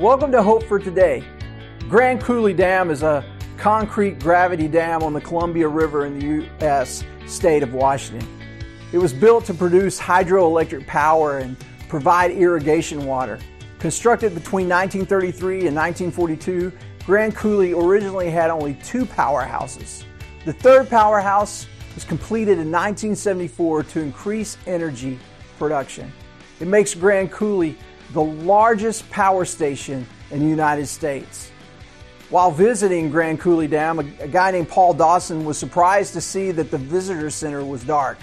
Welcome to Hope for Today. Grand Coulee Dam is a concrete gravity dam on the Columbia River in the U.S. state of Washington. It was built to produce hydroelectric power and provide irrigation water. Constructed between 1933 and 1942, Grand Coulee originally had only two powerhouses. The third powerhouse was completed in 1974 to increase energy production. It makes Grand Coulee the largest power station in the United States. While visiting Grand Coulee Dam, a, guy named Paul Dawson was surprised to see that the visitor center was dark.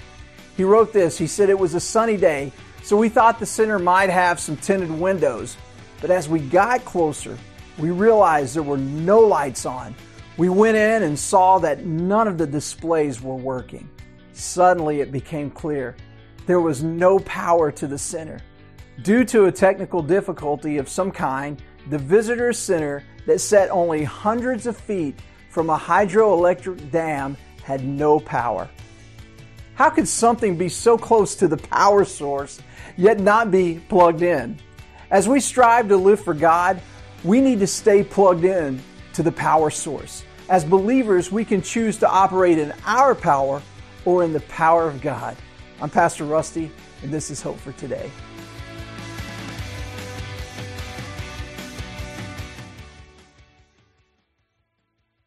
He wrote this. He said it was a sunny day, so we thought the center might have some tinted windows. But as we got closer, we realized there were no lights on. We went in and saw that none of the displays were working. Suddenly it became clear there was no power to the center. Due to a technical difficulty of some kind, the visitor center that sat only hundreds of feet from a hydroelectric dam had no power. How could something be so close to the power source yet not be plugged in? As we strive to live for God, we need to stay plugged in to the power source. As believers, we can choose to operate in our power or in the power of God. I'm Pastor Rusty, and this is Hope for Today.